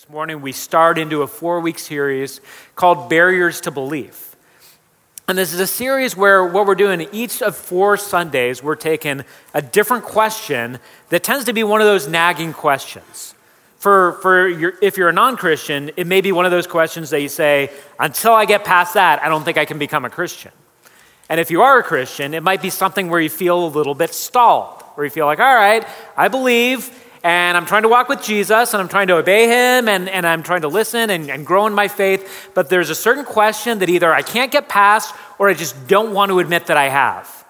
This morning, we start into a four week series called Barriers to Belief. And this is a series where what we're doing each of four Sundays, we're taking a different question that tends to be one of those nagging questions. For, for your, if you're a non Christian, it may be one of those questions that you say, until I get past that, I don't think I can become a Christian. And if you are a Christian, it might be something where you feel a little bit stalled, where you feel like, all right, I believe, and I'm trying to walk with Jesus, and I'm trying to obey him, and, and I'm trying to listen and, and grow in my faith, but there's a certain question that either I can't get past or I just don't want to admit that I have.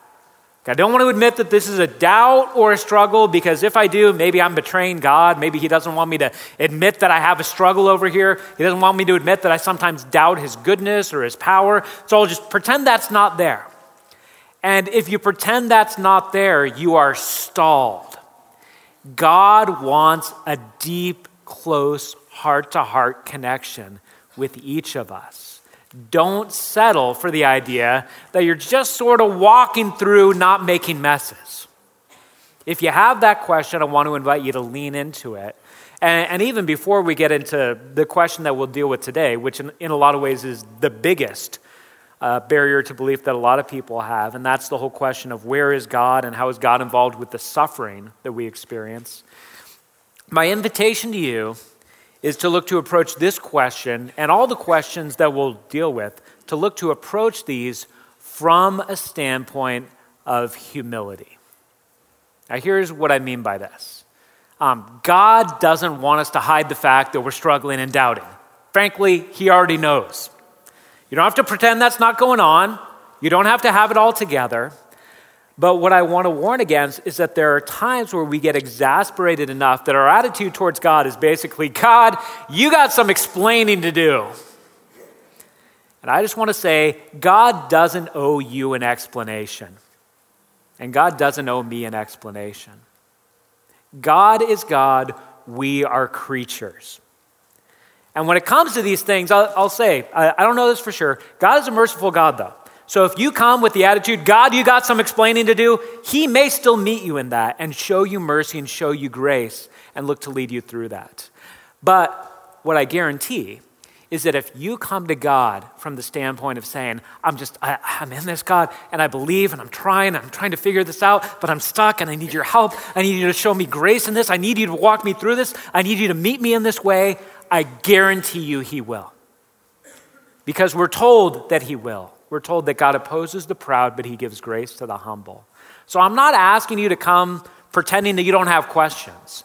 I don't want to admit that this is a doubt or a struggle because if I do, maybe I'm betraying God. Maybe He doesn't want me to admit that I have a struggle over here. He doesn't want me to admit that I sometimes doubt His goodness or His power. So I'll just pretend that's not there. And if you pretend that's not there, you are stalled. God wants a deep, close, heart to heart connection with each of us. Don't settle for the idea that you're just sort of walking through, not making messes. If you have that question, I want to invite you to lean into it. And, and even before we get into the question that we'll deal with today, which in, in a lot of ways is the biggest uh, barrier to belief that a lot of people have, and that's the whole question of where is God and how is God involved with the suffering that we experience. My invitation to you is to look to approach this question and all the questions that we'll deal with, to look to approach these from a standpoint of humility. Now, here's what I mean by this um, God doesn't want us to hide the fact that we're struggling and doubting. Frankly, He already knows. You don't have to pretend that's not going on. You don't have to have it all together. But what I want to warn against is that there are times where we get exasperated enough that our attitude towards God is basically, God, you got some explaining to do. And I just want to say, God doesn't owe you an explanation. And God doesn't owe me an explanation. God is God, we are creatures. And when it comes to these things, I'll, I'll say, I, I don't know this for sure. God is a merciful God, though. So if you come with the attitude, God, you got some explaining to do, He may still meet you in that and show you mercy and show you grace and look to lead you through that. But what I guarantee is that if you come to God from the standpoint of saying, I'm just, I, am in this, God, and I believe, and I'm trying, I'm trying to figure this out, but I'm stuck, and I need your help. I need you to show me grace in this. I need you to walk me through this. I need you to meet me in this way. I guarantee you he will. Because we're told that he will. We're told that God opposes the proud, but he gives grace to the humble. So I'm not asking you to come pretending that you don't have questions,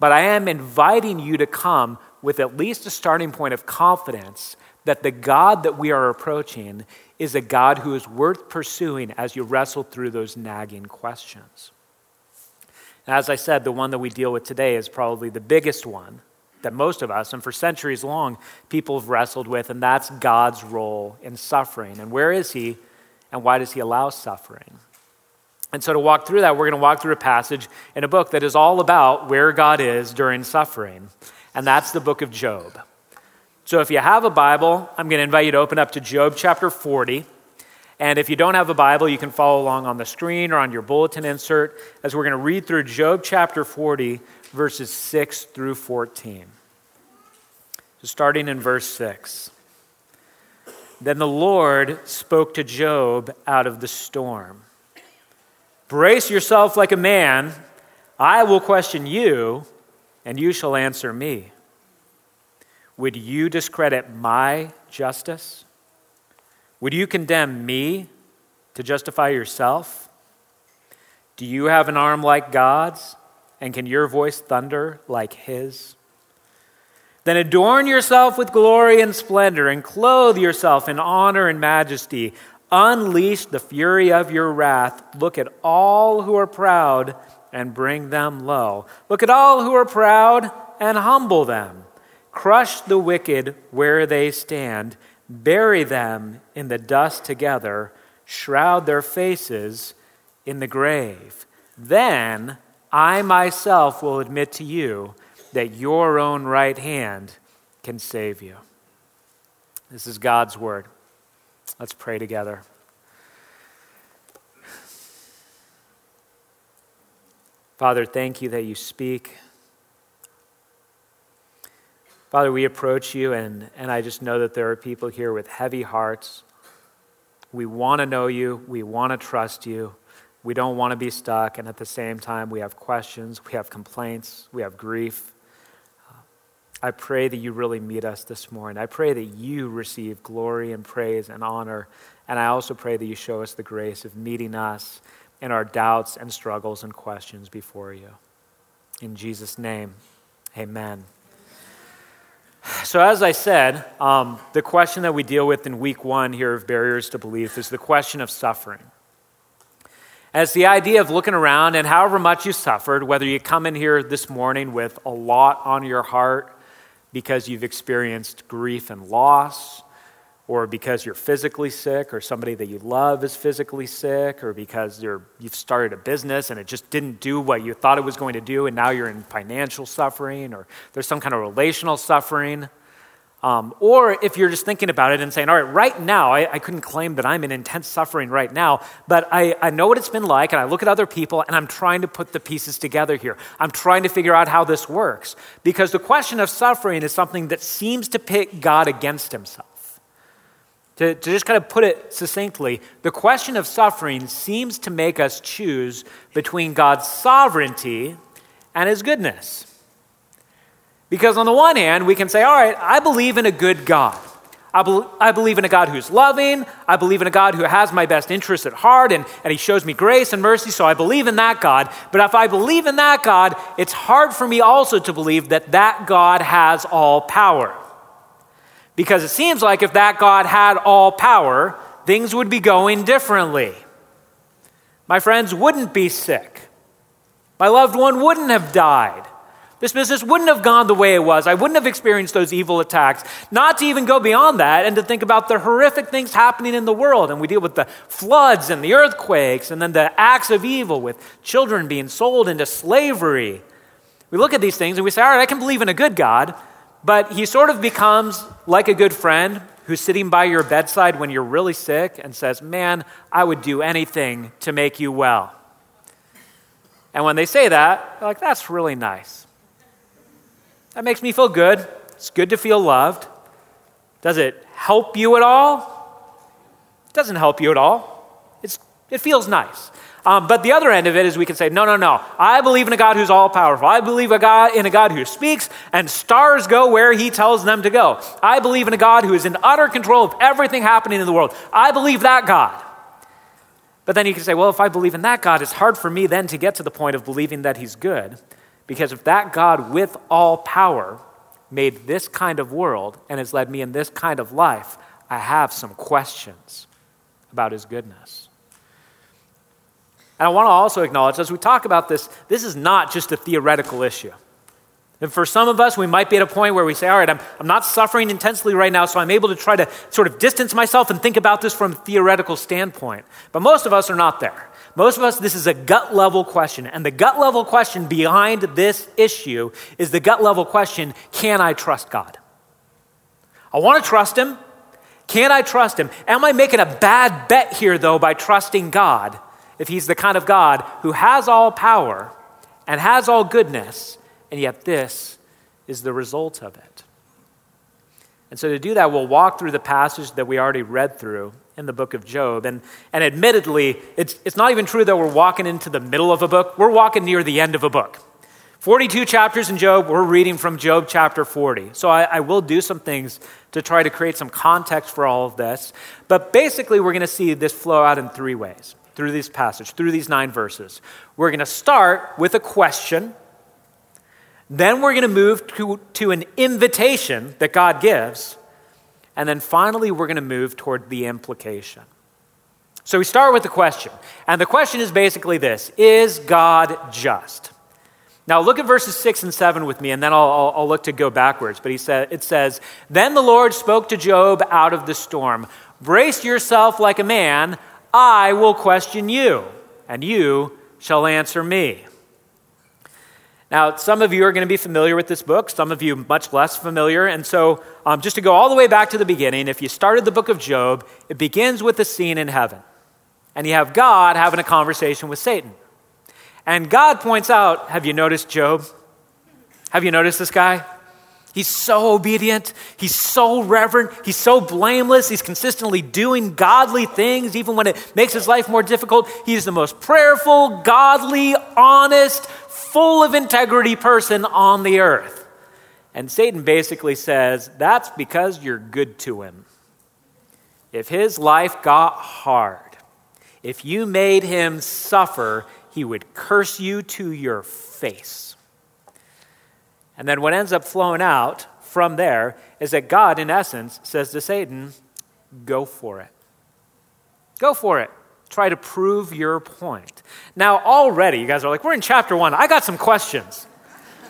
but I am inviting you to come with at least a starting point of confidence that the God that we are approaching is a God who is worth pursuing as you wrestle through those nagging questions. As I said, the one that we deal with today is probably the biggest one that most of us, and for centuries long, people have wrestled with, and that's God's role in suffering. And where is He, and why does He allow suffering? And so, to walk through that, we're going to walk through a passage in a book that is all about where God is during suffering, and that's the book of Job. So, if you have a Bible, I'm going to invite you to open up to Job chapter 40. And if you don't have a Bible, you can follow along on the screen or on your bulletin insert as we're going to read through Job chapter 40, verses 6 through 14. So starting in verse 6. Then the Lord spoke to Job out of the storm Brace yourself like a man. I will question you, and you shall answer me. Would you discredit my justice? Would you condemn me to justify yourself? Do you have an arm like God's? And can your voice thunder like his? Then adorn yourself with glory and splendor, and clothe yourself in honor and majesty. Unleash the fury of your wrath. Look at all who are proud and bring them low. Look at all who are proud and humble them. Crush the wicked where they stand. Bury them in the dust together. Shroud their faces in the grave. Then I myself will admit to you that your own right hand can save you. This is God's word. Let's pray together. Father, thank you that you speak. Father, we approach you, and, and I just know that there are people here with heavy hearts. We want to know you, we want to trust you, we don't want to be stuck, and at the same time, we have questions, we have complaints, we have grief. I pray that you really meet us this morning. I pray that you receive glory and praise and honor. And I also pray that you show us the grace of meeting us in our doubts and struggles and questions before you. In Jesus' name, amen. So, as I said, um, the question that we deal with in week one here of Barriers to Belief is the question of suffering. It's the idea of looking around and however much you suffered, whether you come in here this morning with a lot on your heart because you've experienced grief and loss, or because you're physically sick, or somebody that you love is physically sick, or because you're, you've started a business and it just didn't do what you thought it was going to do, and now you're in financial suffering, or there's some kind of relational suffering. Um, or if you're just thinking about it and saying, all right, right now, I, I, couldn't claim that I'm in intense suffering right now, but I, I know what it's been like, and I look at other people, and I'm trying to put the pieces together here. I'm trying to figure out how this works. Because the question of suffering is something that seems to pit God against himself. To, to just kind of put it succinctly, the question of suffering seems to make us choose between God's sovereignty and his goodness. Because on the one hand, we can say, all right, I believe in a good God. I, be- I, believe in a God who's loving. I believe in a God who has my best interests at heart and, and He shows me grace and mercy, so I believe in that God. But if I believe in that God, it's hard for me also to believe that that God has all power. Because it seems like if that God had all power, things would be going differently. My friends wouldn't be sick. My loved one wouldn't have died. This business wouldn't have gone the way it was. I wouldn't have experienced those evil attacks. Not to even go beyond that and to think about the horrific things happening in the world. And we deal with the floods and the earthquakes and then the acts of evil with children being sold into slavery. We look at these things and we say, all right, I can believe in a good God, but he sort of becomes like a good friend who's sitting by your bedside when you're really sick and says, Man, I would do anything to make you well. And when they say that, they're like, That's really nice. That makes me feel good. It's good to feel loved. Does it help you at all? It doesn't help you at all. It's, it feels nice. Um, but the other end of it is we can say, no, no, no. I believe in a God who's all powerful. I believe a God, in a God who speaks and stars go where he tells them to go. I believe in a God who is in utter control of everything happening in the world. I believe that God. But then you can say, well, if I believe in that God, it's hard for me then to get to the point of believing that he's good. Because if that God with all power made this kind of world and has led me in this kind of life, I have some questions about his goodness. And I want to also acknowledge, as we talk about this, this is not just a theoretical issue. And for some of us, we might be at a point where we say, all right, I'm, I'm not suffering intensely right now, so I'm able to try to sort of distance myself and think about this from a theoretical standpoint. But most of us are not there. Most of us, this is a gut level question. And the gut level question behind this issue is the gut level question can I trust God? I want to trust Him. Can I trust Him? Am I making a bad bet here, though, by trusting God? If he's the kind of God who has all power and has all goodness, and yet this is the result of it. And so, to do that, we'll walk through the passage that we already read through in the book of Job. And, and admittedly, it's, it's not even true that we're walking into the middle of a book, we're walking near the end of a book. 42 chapters in Job, we're reading from Job chapter 40. So I, I, will do some things to try to create some context for all of this. But basically, we're going to see this flow out in three ways through this passage, through these nine verses. We're going to start with a question. Then we're going to move to, to an invitation that God gives. And then finally, we're going to move toward the implication. So we start with the question. And the question is basically this Is God just? Now look at verses 6 and 7 with me, and then I'll, I'll, I'll look to go backwards. But he said, it says, Then the Lord spoke to Job out of the storm Brace yourself like a man. I will question you, and you shall answer me. Now, some of you are going to be familiar with this book, some of you much less familiar. And so, um, just to go all the way back to the beginning, if you started the book of Job, it begins with a scene in heaven. And you have God having a conversation with Satan. And God points out Have you noticed Job? Have you noticed this guy? He's so obedient. He's so reverent. He's so blameless. He's consistently doing godly things, even when it makes his life more difficult. He's the most prayerful, godly, honest, full of integrity person on the earth. And Satan basically says, That's because you're good to him. If his life got hard, if you made him suffer, he would curse you to your face. And then what ends up flowing out from there is that God, in essence, says to Satan, Go for it. Go for it. Try to prove your point. Now, already, you guys are like, We're in chapter one. I got some questions.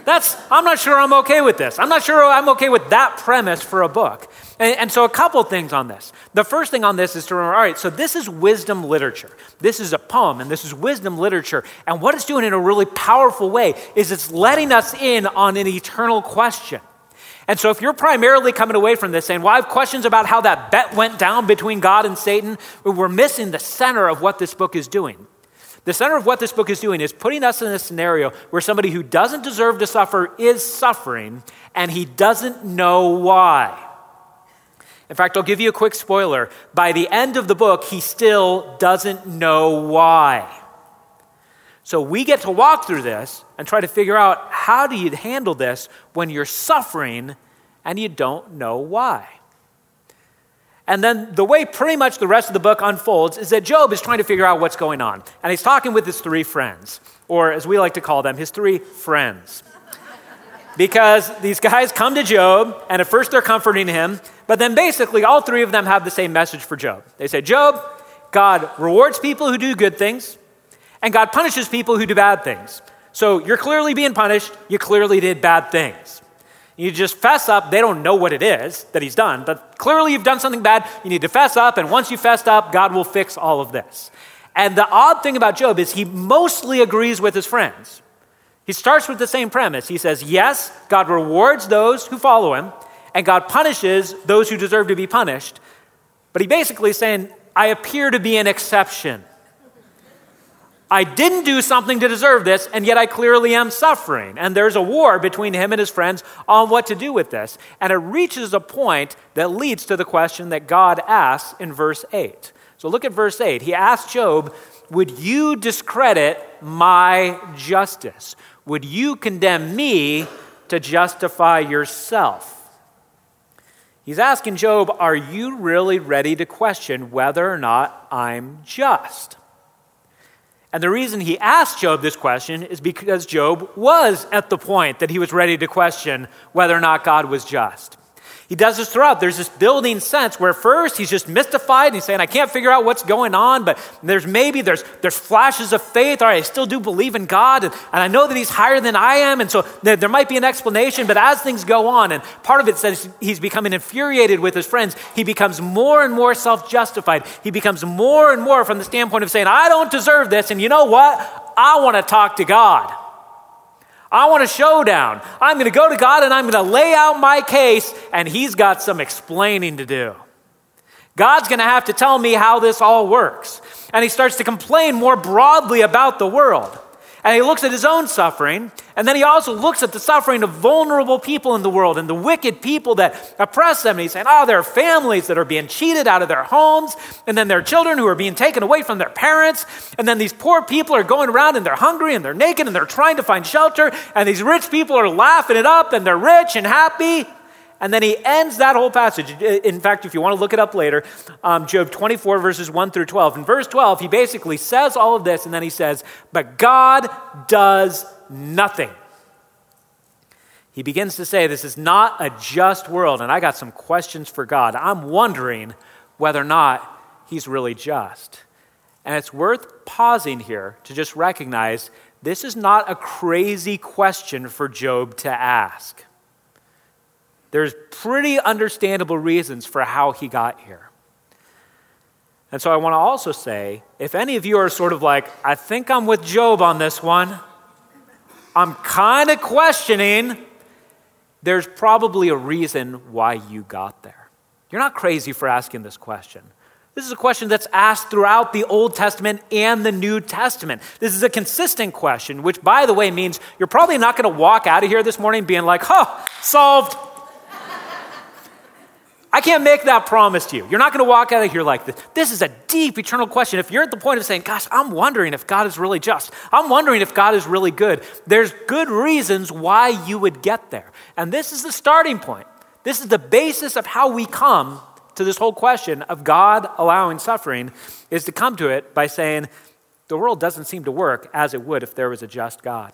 That's, I'm not sure I'm okay with this. I'm not sure I'm okay with that premise for a book. And, and, so, a couple things on this. The first thing on this is to remember all right, so this is wisdom literature. This is a poem, and this is wisdom literature. And what it's doing in a really powerful way is it's letting us in on an eternal question. And so, if you're primarily coming away from this saying, Well, I have questions about how that bet went down between God and Satan, we're missing the center of what this book is doing. The center of what this book is doing is putting us in a scenario where somebody who doesn't deserve to suffer is suffering, and he doesn't know why. In fact, I'll give you a quick spoiler. By the end of the book, he still doesn't know why. So we get to walk through this and try to figure out how do you handle this when you're suffering and you don't know why. And then the way pretty much the rest of the book unfolds is that Job is trying to figure out what's going on. And he's talking with his three friends, or as we like to call them, his three friends because these guys come to Job, and at first they're comforting him, but then basically all three of them have the same message for Job. They say, Job, God rewards people who do good things, and God punishes people who do bad things. So you're clearly being punished, you clearly did bad things. You just fess up. They don't know what it is that he's done, but clearly you've done something bad. You need to fess up, and once you fessed up, God will fix all of this. And the odd thing about Job is he mostly agrees with his friends. He starts with the same premise. He says, Yes, God rewards those who follow him, and God punishes those who deserve to be punished. But he basically is saying, I appear to be an exception. I didn't do something to deserve this, and yet I clearly am suffering. And there's a war between him and his friends on what to do with this. And it reaches a point that leads to the question that God asks in verse 8. So look at verse 8. He asks Job, Would you discredit my justice? Would you condemn me to justify yourself? He's asking Job, Are you really ready to question whether or not I'm just? And the reason he asked Job this question is because Job was at the point that he was ready to question whether or not God was just. He does this throughout. There's this building sense where first he's just mystified and he's saying, I can't figure out what's going on, but there's maybe there's there's flashes of faith. All right, I still do believe in God, and, and I know that he's higher than I am, and so there, there might be an explanation, but as things go on, and part of it says he's becoming infuriated with his friends, he becomes more and more self-justified. He becomes more and more from the standpoint of saying, I don't deserve this, and you know what? I want to talk to God. I want a showdown. I'm going to go to God and I'm going to lay out my case, and He's got some explaining to do. God's going to have to tell me how this all works. And he starts to complain more broadly about the world. And he looks at his own suffering, and then he also looks at the suffering of vulnerable people in the world and the wicked people that oppress them. And he's saying, Oh, there are families that are being cheated out of their homes, and then there are children who are being taken away from their parents, and then these poor people are going around and they're hungry and they're naked and they're trying to find shelter, and these rich people are laughing it up and they're rich and happy. And then he ends that whole passage. In fact, if you want to look it up later, um, Job 24, verses 1 through 12. In verse 12, he basically says all of this, and then he says, But God does nothing. He begins to say, This is not a just world, and I got some questions for God. I'm wondering whether or not he's really just. And it's worth pausing here to just recognize this is not a crazy question for Job to ask. There's pretty understandable reasons for how he got here. And so I want to also say if any of you are sort of like, I think I'm with Job on this one, I'm kind of questioning, there's probably a reason why you got there. You're not crazy for asking this question. This is a question that's asked throughout the Old Testament and the New Testament. This is a consistent question, which, by the way, means you're probably not going to walk out of here this morning being like, huh, solved I can't make that promise to you. You're not going to walk out of here like this. This is a deep, eternal question. If you're at the point of saying, Gosh, I'm wondering if God is really just, I'm wondering if God is really good, there's good reasons why you would get there. And this is the starting point. This is the basis of how we come to this whole question of God allowing suffering, is to come to it by saying, The world doesn't seem to work as it would if there was a just God.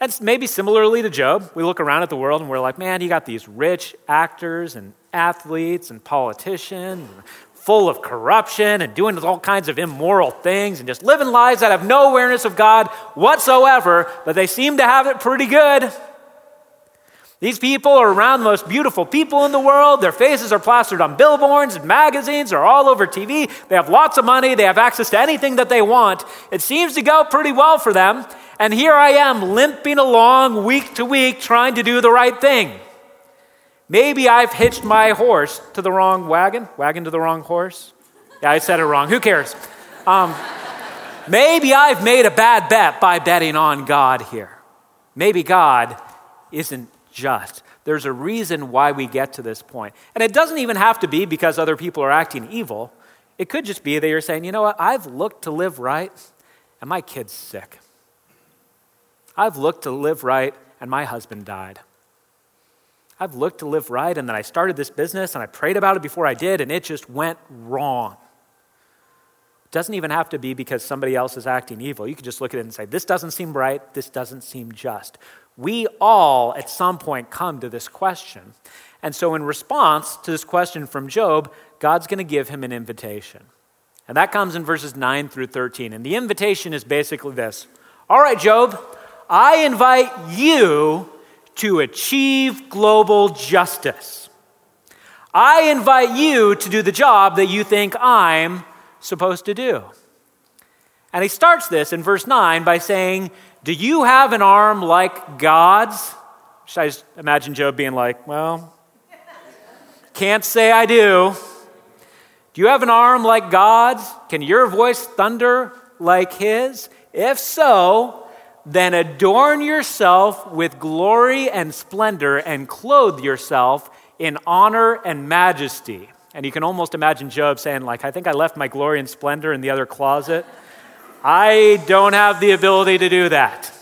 And maybe similarly to Job, we look around at the world and we're like, man, you got these rich actors and athletes and politicians full of corruption and doing all kinds of immoral things and just living lives that have no awareness of God whatsoever, but they seem to have it pretty good. These people are around the most beautiful people in the world. Their faces are plastered on billboards and magazines. They're all over TV. They have lots of money. They have access to anything that they want. It seems to go pretty well for them. And here I am limping along week to week trying to do the right thing. Maybe I've hitched my horse to the wrong wagon, wagon to the wrong horse. Yeah, I said it wrong. Who cares? Um, maybe I've made a bad bet by betting on God here. Maybe God isn't just. There's a reason why we get to this point. And it doesn't even have to be because other people are acting evil. It could just be that you're saying, you know what, I've looked to live right, and my kid's sick. I've looked to live right, and my husband died. I've looked to live right, and then I started this business, and I prayed about it before I did, and it just went wrong. It doesn't even have to be because somebody else is acting evil. You could just look at it and say, This doesn't seem right, this doesn't seem just. We all, at some point, come to this question. And so, in response to this question from Job, God's going to give him an invitation. And that comes in verses 9 through 13. And the invitation is basically this All right, Job, I invite you to achieve global justice. I invite you to do the job that you think I'm supposed to do. And he starts this in verse 9 by saying, Do you have an arm like God's? Should I just imagine Job being like, Well, can't say I do. Do you have an arm like God's? Can your voice thunder like his? If so, then adorn yourself with glory and splendor and clothe yourself in honor and majesty. And you can almost imagine Job saying, like, I think I left my glory and splendor in the other closet. I don't have the ability to do that.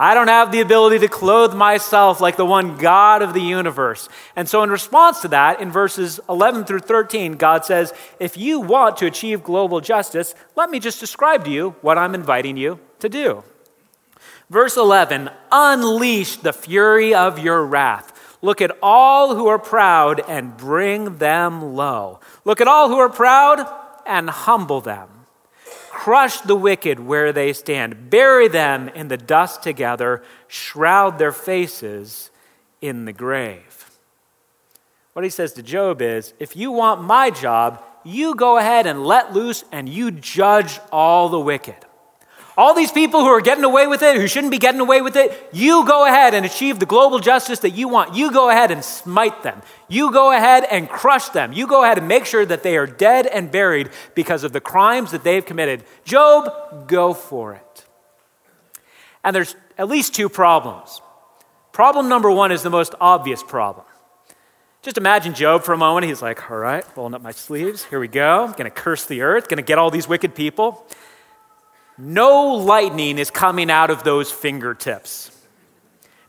I don't have the ability to clothe myself like the one God of the universe. And so, in response to that, in verses 11 through 13, God says, If you want to achieve global justice, let me just describe to you what I'm inviting you to do. Verse 11 Unleash the fury of your wrath. Look at all who are proud and bring them low. Look at all who are proud and humble them. Crush the wicked where they stand. Bury them in the dust together. Shroud their faces in the grave. What he says to Job is if you want my job, you go ahead and let loose and you judge all the wicked. All these people who are getting away with it, who shouldn't be getting away with it, you go ahead and achieve the global justice that you want. You go ahead and smite them. You go ahead and crush them. You go ahead and make sure that they are dead and buried because of the crimes that they've committed. Job, go for it. And there's at least two problems. Problem number one is the most obvious problem. Just imagine Job for a moment. He's like, all right, rolling up my sleeves. Here we go. I'm going to curse the earth, going to get all these wicked people. No lightning is coming out of those fingertips.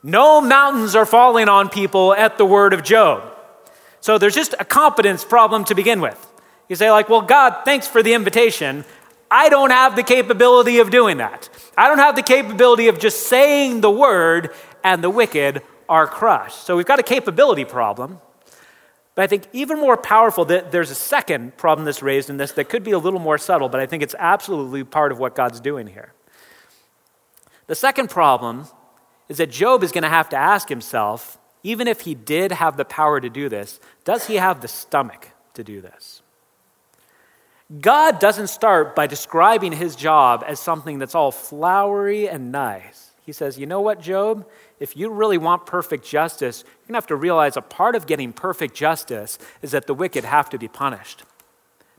No mountains are falling on people at the word of Job. So there's just a competence problem to begin with. You say, like, well, God, thanks for the invitation. I don't have the capability of doing that. I don't have the capability of just saying the word and the wicked are crushed. So we've got a capability problem. But I think even more powerful, that there's a second problem that's raised in this that could be a little more subtle, but I think it's absolutely part of what God's doing here. The second problem is that Job is going to have to ask himself, even if he did have the power to do this, does he have the stomach to do this? God doesn't start by describing his job as something that's all flowery and nice. He says, You know what, Job? if you really want perfect justice, you're going to have to realize a part of getting perfect justice is that the wicked have to be punished.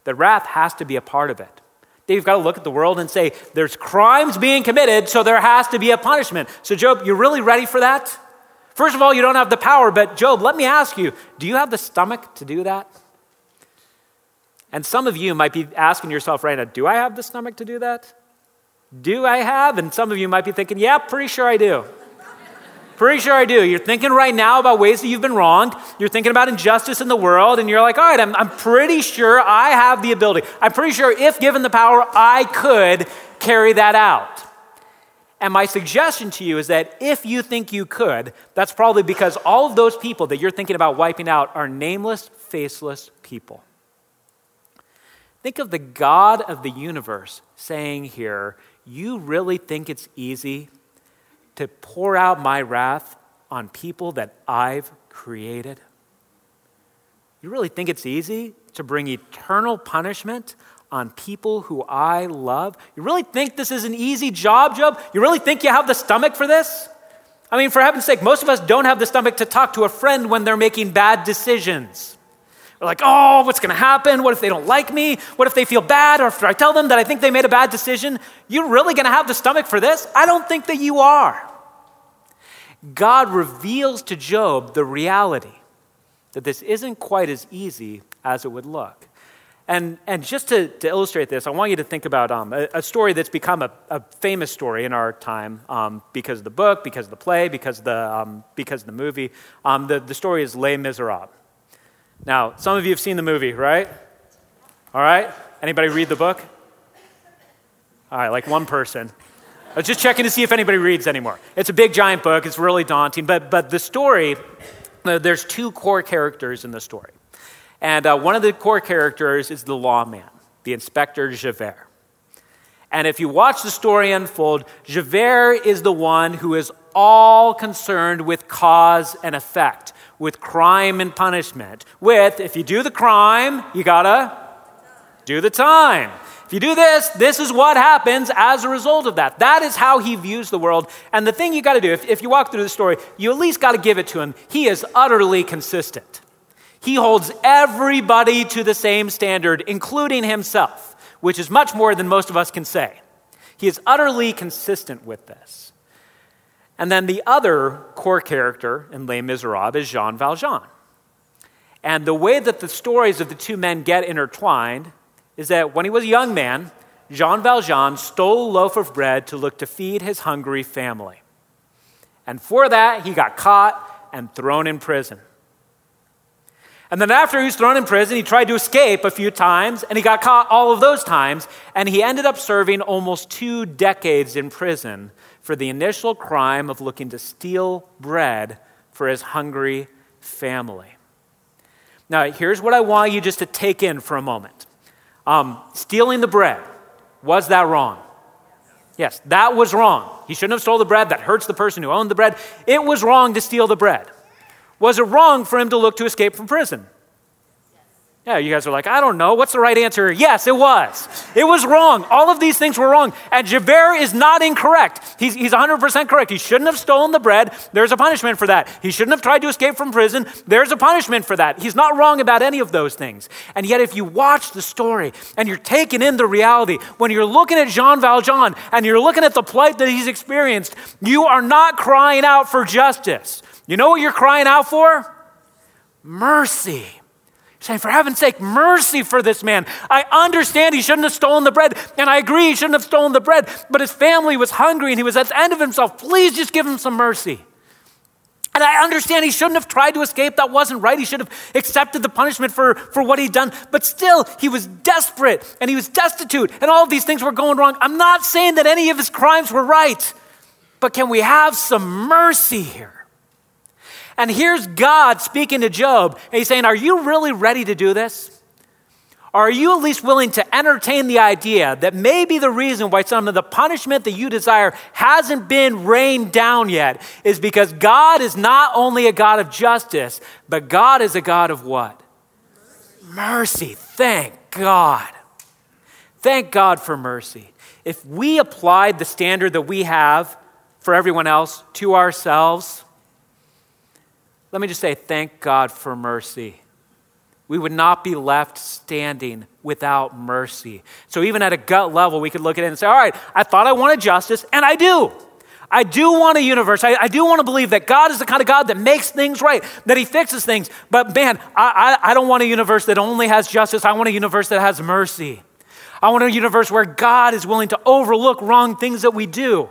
The wrath has to be a part of it. You've got to look at the world and say, there's crimes being committed, so there has to be a punishment. So, Job, you're really ready for that? First of all, you don't have the power, but Job, let me ask you do you have the stomach to do that? And some of you might be asking yourself right now, do I have the stomach to do that? Do I have? And some of you might be thinking, yeah, pretty sure I do. Pretty sure I do. You're thinking right now about ways that you've been wronged. You're thinking about injustice in the world, and you're like, all right, I'm, I'm pretty sure I have the ability. I'm pretty sure if given the power, I could carry that out. And my suggestion to you is that if you think you could, that's probably because all of those people that you're thinking about wiping out are nameless, faceless people. Think of the God of the universe saying here, You really think it's easy to pour out my wrath on people that I've created? You really think it's easy to bring eternal punishment on people who I love? You really think this is an easy job, Job? You really think you have the stomach for this? I mean, for heaven's sake, most of us don't have the stomach to talk to a friend when they're making bad decisions. We're like, oh, what's going to happen? What if they don't like me? What if they feel bad? Or if I tell them that I think they made a bad decision? You're really going to have the stomach for this? I don't think that you are. God reveals to Job the reality that this isn't quite as easy as it would look. And, and just to, to illustrate this, I want you to think about um, a, a, story that's become a, a, famous story in our time um, because of the book, because of the play, because of the, um, because of the movie. Um, the, the story is Les Miserables. Now, some of you have seen the movie, right? All right? Anybody read the book? All right, like one person. I was just checking to see if anybody reads anymore. It's a big, giant book. It's really daunting. But, but the story, uh, there's two core characters in the story. And uh, one of the core characters is the lawman, the inspector Javert. And if you watch the story unfold, Javert is the one who is all concerned with cause and effect with crime and punishment. With, if you do the crime, you gotta do the time. If you do this, this is what happens as a result of that. That is how he views the world. And the thing you gotta do, if, if you walk through the story, you at least gotta give it to him. He is utterly consistent. He holds everybody to the same standard, including himself, which is much more than most of us can say. He is utterly consistent with this. And then the other core character in Les Miserables is Jean Valjean. And the way that the stories of the two men get intertwined is that when he was a young man, Jean Valjean stole a loaf of bread to look to feed his hungry family. And for that, he got caught and thrown in prison. And then after he was thrown in prison, he tried to escape a few times, and he got caught all of those times, and he ended up serving almost two decades in prison for the initial crime of looking to steal bread for his hungry family. Now, here's what I want you just to take in for a moment um, stealing the bread, was that wrong? Yes, that was wrong. He shouldn't have stole the bread. That hurts the person who owned the bread. It was wrong to steal the bread. Was it wrong for him to look to escape from prison? Yeah, you guys are like, I don't know. What's the right answer? Yes, it was. It was wrong. All of these things were wrong. And Javert is not incorrect. He's, he's 100% correct. He shouldn't have stolen the bread. There's a punishment for that. He shouldn't have tried to escape from prison. There's a punishment for that. He's not wrong about any of those things. And yet, if you watch the story and you're taking in the reality, when you're looking at Jean Valjean and you're looking at the plight that he's experienced, you are not crying out for justice. You know what you're crying out for? Mercy saying, for heaven's sake, mercy for this man. I understand he shouldn't have stolen the bread, and I agree he shouldn't have stolen the bread, but his family was hungry and he was at the end of himself. Please just give him some mercy. And I understand he shouldn't have tried to escape. That wasn't right. He should have accepted the punishment for, for what he'd done. But still, he was desperate and he was destitute, and all of these things were going wrong. I'm not saying that any of his crimes were right, but can we have some mercy here? And here's God speaking to Job, and he's saying, Are you really ready to do this? Are you at least willing to entertain the idea that maybe the reason why some of the punishment that you desire hasn't been rained down yet is because God is not only a God of justice, but God is a God of what? Mercy. Thank God. Thank God for mercy. If we applied the standard that we have for everyone else to ourselves, let me just say, thank God for mercy. We would not be left standing without mercy. So, even at a gut level, we could look at it and say, All right, I thought I wanted justice, and I do. I do want a universe. I, I, do want to believe that God is the kind of God that makes things right, that He fixes things. But man, I, I, I don't want a universe that only has justice. I want a universe that has mercy. I want a universe where God is willing to overlook wrong things that we do.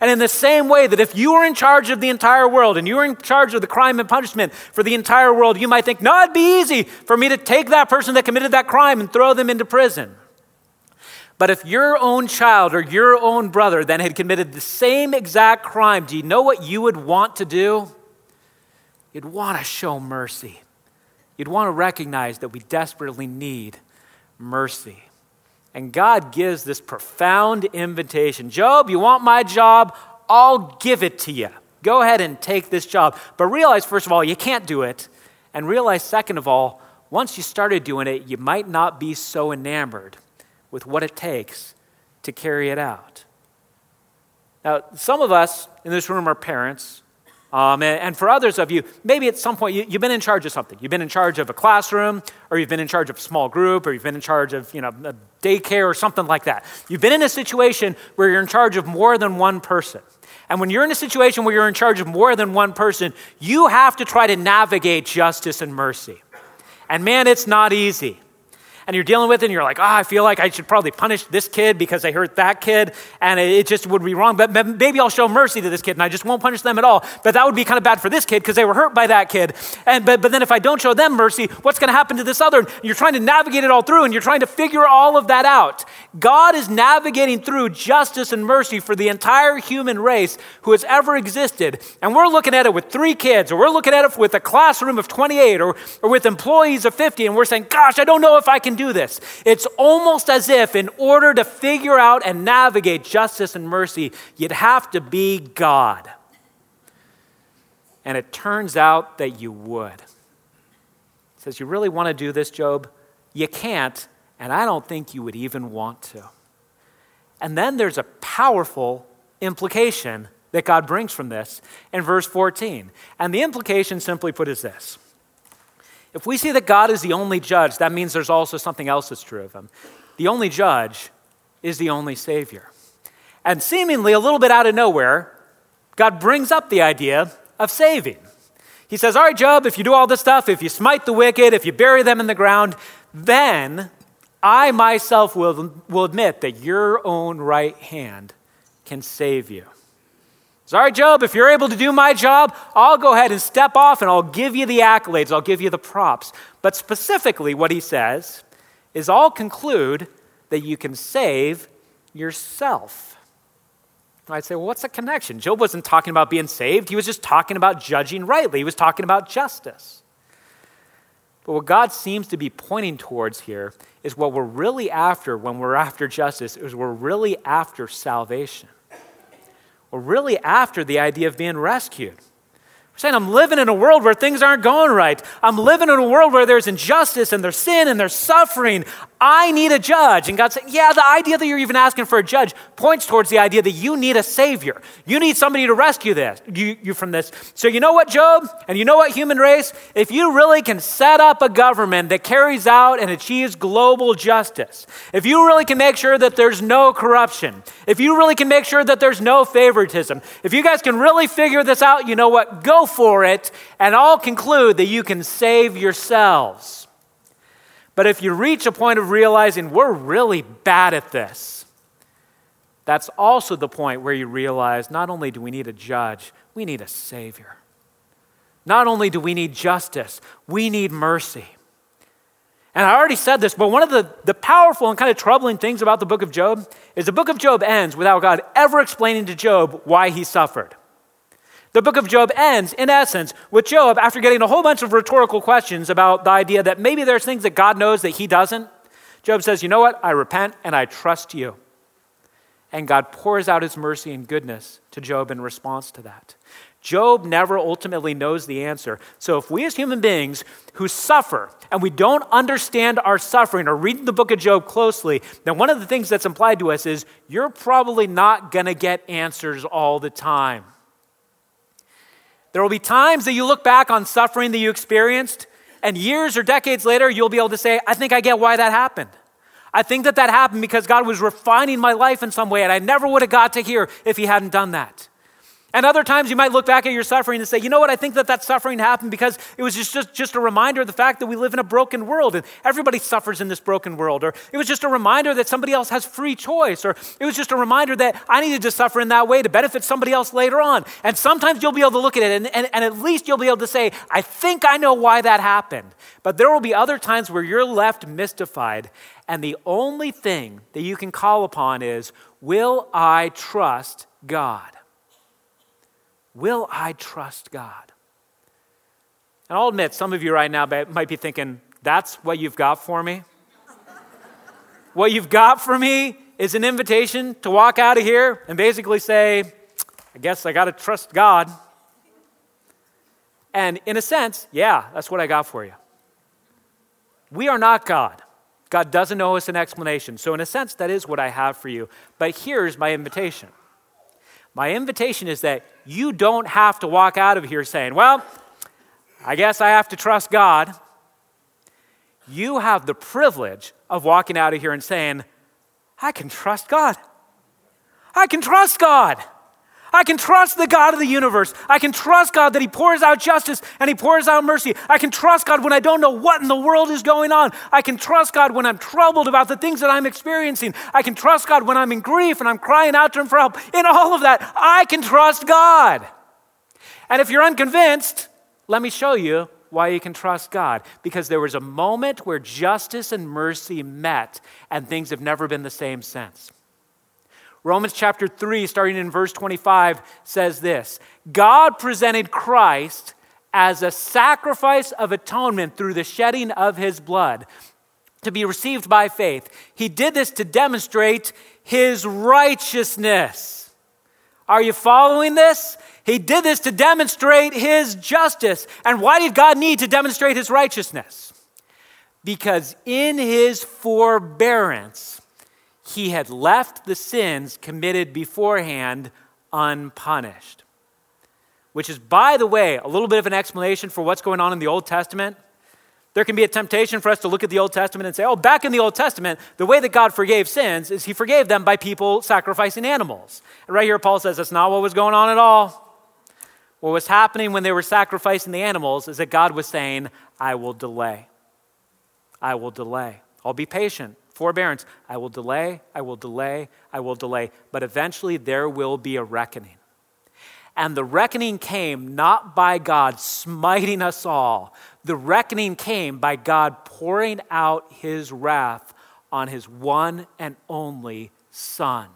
And in the same way that if you were in charge of the entire world and you were in charge of the crime and punishment for the entire world, you might think, no, it'd be easy for me to take that person that committed that crime and throw them into prison. But if your own child or your own brother then had committed the same exact crime, do you know what you would want to do? You'd want to show mercy. You'd want to recognize that we desperately need mercy. And God gives this profound invitation Job, you want my job? I'll give it to you. Go ahead and take this job. But realize, first of all, you can't do it. And realize, second of all, once you started doing it, you might not be so enamored with what it takes to carry it out. Now, some of us in this room are parents, um, and, and, for others of you, maybe at some point you, have been in charge of something. You've been in charge of a classroom, or you've been in charge of a small group, or you've been in charge of you know, a daycare or something like that. You've been in a situation where you're in charge of more than one person. And when you're in a situation where you're in charge of more than one person, you have to try to navigate justice and mercy. And man, it's not easy and you're dealing with it and you're like, oh, I feel like I should probably punish this kid because they hurt that kid and it just would be wrong. But maybe I'll show mercy to this kid and I just won't punish them at all. But that would be kind of bad for this kid because they were hurt by that kid. And, but, but then if I don't show them mercy, what's going to happen to this other? And you're trying to navigate it all through and you're trying to figure all of that out. God is navigating through justice and mercy for the entire human race who has ever existed. And we're looking at it with three kids, or we're looking at it with a classroom of 28, or, or with employees of 50, and we're saying, Gosh, I don't know if I can do this. It's almost as if, in order to figure out and navigate justice and mercy, you'd have to be God. And it turns out that you would. It says, You really want to do this, Job? You can't, and I don't think you would even want to. And then there's a powerful implication that God brings from this in verse 14. And the implication, simply put, is this if we see that God is the only judge, that means there's also something else that's true of him. The only judge is the only Savior. And seemingly a little bit out of nowhere, God brings up the idea of saving. He says, All right, Job, if you do all this stuff, if you smite the wicked, if you bury them in the ground, then I myself will, will admit that your own right hand can save you. Sorry, Job, if you're able to do my job, I'll go ahead and step off and I'll give you the accolades, I'll give you the props. But specifically, what he says is I'll conclude that you can save yourself. I'd say, well, what's the connection? Job wasn't talking about being saved, he was just talking about judging rightly, he was talking about justice. But what God seems to be pointing towards here is what we're really after when we're after justice, is we're really after salvation. We're really after the idea of being rescued. We're saying, I'm living in a world where things aren't going right. I'm living in a world where there's injustice and there's sin and there's suffering. I need a judge. And God said, Yeah, the idea that you're even asking for a judge points towards the idea that you need a savior. You need somebody to rescue this, you, you from this. So, you know what, Job? And you know what, human race? If you really can set up a government that carries out and achieves global justice, if you really can make sure that there's no corruption, if you really can make sure that there's no favoritism, if you guys can really figure this out, you know what? Go for it. And I'll conclude that you can save yourselves. But if you reach a point of realizing we're really bad at this, that's also the point where you realize not only do we need a judge, we need a savior. Not only do we need justice, we need mercy. And I already said this, but one of the, the powerful and kind of troubling things about the book of Job is the book of Job ends without God ever explaining to Job why he suffered. The book of Job ends, in essence, with Job, after getting a whole bunch of rhetorical questions about the idea that maybe there's things that God knows that he doesn't. Job says, You know what? I repent and I trust you. And God pours out his mercy and goodness to Job in response to that. Job never ultimately knows the answer. So if we as human beings who suffer and we don't understand our suffering or read the book of Job closely, then one of the things that's implied to us is you're probably not going to get answers all the time. There will be times that you look back on suffering that you experienced, and years or decades later, you'll be able to say, I think I get why that happened. I think that that happened because God was refining my life in some way, and I never would have got to here if He hadn't done that. And other times you might look back at your suffering and say, you know what, I think that that suffering happened because it was just, just, just a reminder of the fact that we live in a broken world and everybody suffers in this broken world. Or it was just a reminder that somebody else has free choice. Or it was just a reminder that I needed to suffer in that way to benefit somebody else later on. And sometimes you'll be able to look at it and, and, and at least you'll be able to say, I think I know why that happened. But there will be other times where you're left mystified and the only thing that you can call upon is, will I trust God? Will I trust God? And I'll admit, some of you right now might be thinking, that's what you've got for me? what you've got for me is an invitation to walk out of here and basically say, I guess I got to trust God. And in a sense, yeah, that's what I got for you. We are not God. God doesn't owe us an explanation. So, in a sense, that is what I have for you. But here's my invitation my invitation is that you don't have to walk out of here saying, Well, I guess I have to trust God. You have the privilege of walking out of here and saying, I can trust God. I can trust God. I can trust the God of the universe. I can trust God that He pours out justice and He pours out mercy. I can trust God when I don't know what in the world is going on. I can trust God when I'm troubled about the things that I'm experiencing. I can trust God when I'm in grief and I'm crying out to Him for help. In all of that, I can trust God. And if you're unconvinced, let me show you why you can trust God. Because there was a moment where justice and mercy met, and things have never been the same since. Romans chapter 3, starting in verse 25, says this God presented Christ as a sacrifice of atonement through the shedding of his blood to be received by faith. He did this to demonstrate his righteousness. Are you following this? He did this to demonstrate his justice. And why did God need to demonstrate his righteousness? Because in his forbearance, he had left the sins committed beforehand unpunished. Which is, by the way, a little bit of an explanation for what's going on in the Old Testament. There can be a temptation for us to look at the Old Testament and say, oh, back in the Old Testament, the way that God forgave sins is he forgave them by people sacrificing animals. And right here, Paul says that's not what was going on at all. What was happening when they were sacrificing the animals is that God was saying, I will delay. I will delay. I'll be patient forbearance. I will delay, I will delay, I will delay. But eventually there will be a reckoning. And the reckoning came not by God smiting us all, the reckoning came by God pouring out his wrath on his one and only Son.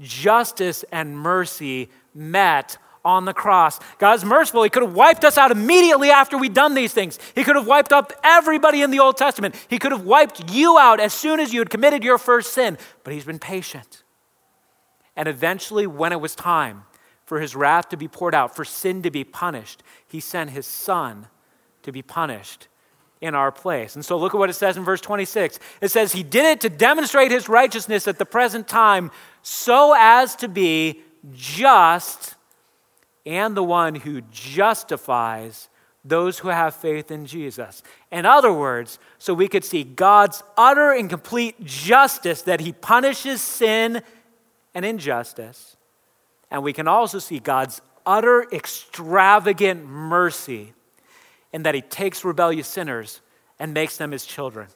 Justice and mercy met on the cross. God's merciful. He could have wiped us out immediately after we'd done these things. He could have wiped up everybody in the Old Testament. He could have wiped you out as soon as you had committed your first sin. But He's been patient. And eventually, when it was time for His wrath to be poured out, for sin to be punished, He sent His Son to be punished in our place. And so look at what it says in verse 26. It says, He did it to demonstrate His righteousness at the present time so as to be just and the one who justifies those who have faith in Jesus. In other words, so we could see God's utter and complete justice that he punishes sin and injustice. And we can also see God's utter extravagant mercy in that he takes rebellious sinners and makes them his children.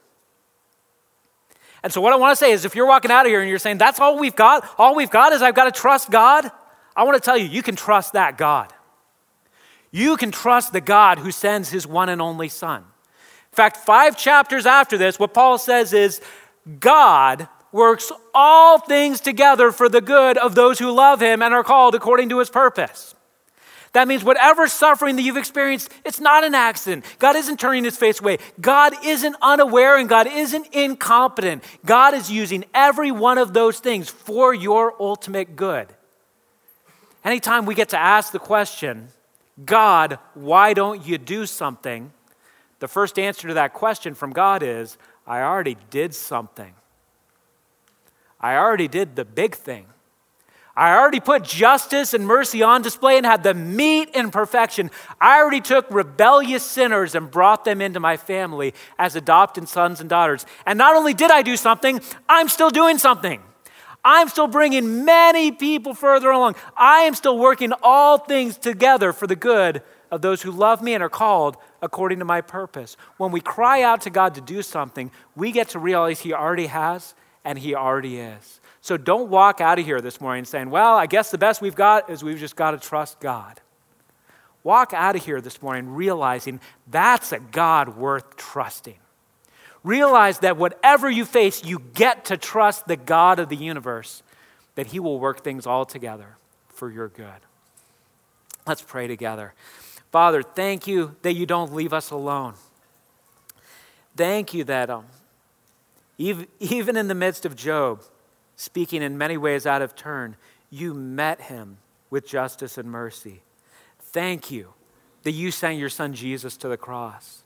And so, what I want to say is if you're walking out of here and you're saying, that's all we've got, all we've got is I've got to trust God, I want to tell you, you can trust that God. You can trust the God who sends his one and only Son. In fact, five chapters after this, what Paul says is God works all things together for the good of those who love him and are called according to his purpose. That means whatever suffering that you've experienced, it's not an accident. God isn't turning his face away. God isn't unaware and God isn't incompetent. God is using every one of those things for your ultimate good. Anytime we get to ask the question, God, why don't you do something? The first answer to that question from God is, I already did something. I already did the big thing. I already put justice and mercy on display and had the meat in perfection. I already took rebellious sinners and brought them into my family as adopted sons and daughters. And not only did I do something, I'm still doing something. I'm still bringing many people further along. I am still working all things together for the good of those who love me and are called according to my purpose. When we cry out to God to do something, we get to realize He already has and He already is. So don't walk out of here this morning saying, well, I guess the best we've got is we've just got to trust God. Walk out of here this morning realizing that's a God worth trusting. Realize that whatever you face, you get to trust the God of the universe, that He will work things all together for your good. Let's pray together. Father, thank you that you don't leave us alone. Thank you that um, even, even in the midst of Job, speaking in many ways out of turn, you met him with justice and mercy. Thank you that you sent your son Jesus to the cross.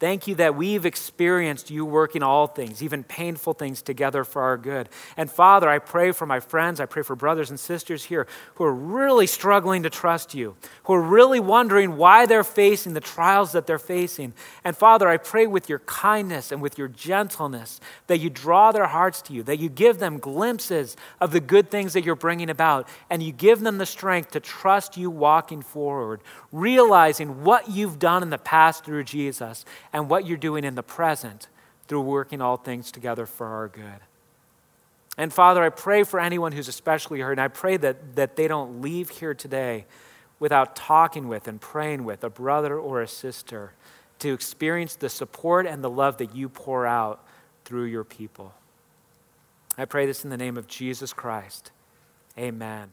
Thank you that we've experienced you working all things, even painful things, together for our good. And Father, I pray for my friends, I pray for brothers and sisters here who are really struggling to trust you, who are really wondering why they're facing the trials that they're facing. And Father, I pray with your kindness and with your gentleness that you draw their hearts to you, that you give them glimpses of the good things that you're bringing about, and you give them the strength to trust you walking forward, realizing what you've done in the past through Jesus and what you're doing in the present through working all things together for our good. And Father, I pray for anyone who's especially hurt, and I pray that, that they don't leave here today without talking with and praying with a brother or a sister to experience the support and the love that you pour out through your people. I pray this in the name of Jesus Christ. Amen.